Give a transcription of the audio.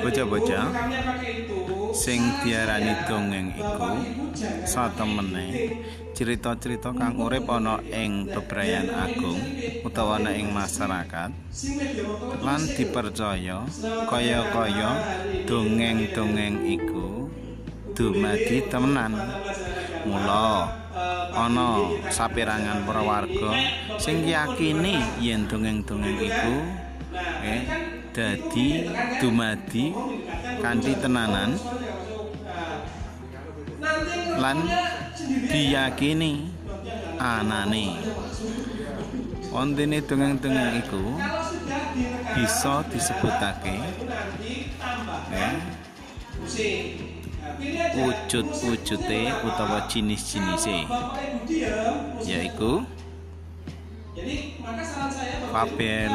Bocah-bocah sing diarani dongeng iku satemene cerita-cerita kang urip ana ing bebrayan agung utawa ana ing masyarakat lan dipercaya kaya-kaya dongeng-dongeng iku dumadi temenan. Mula ana saperangan para warga sing yakini yen dongeng-dongeng iku eh dadi dumadi kanthi tenanan lan diyakini anane. Ontene dongeng-dongeng iku bisa disebutake eh, wujud-wujude utawa jinis-jinise yaiku fabel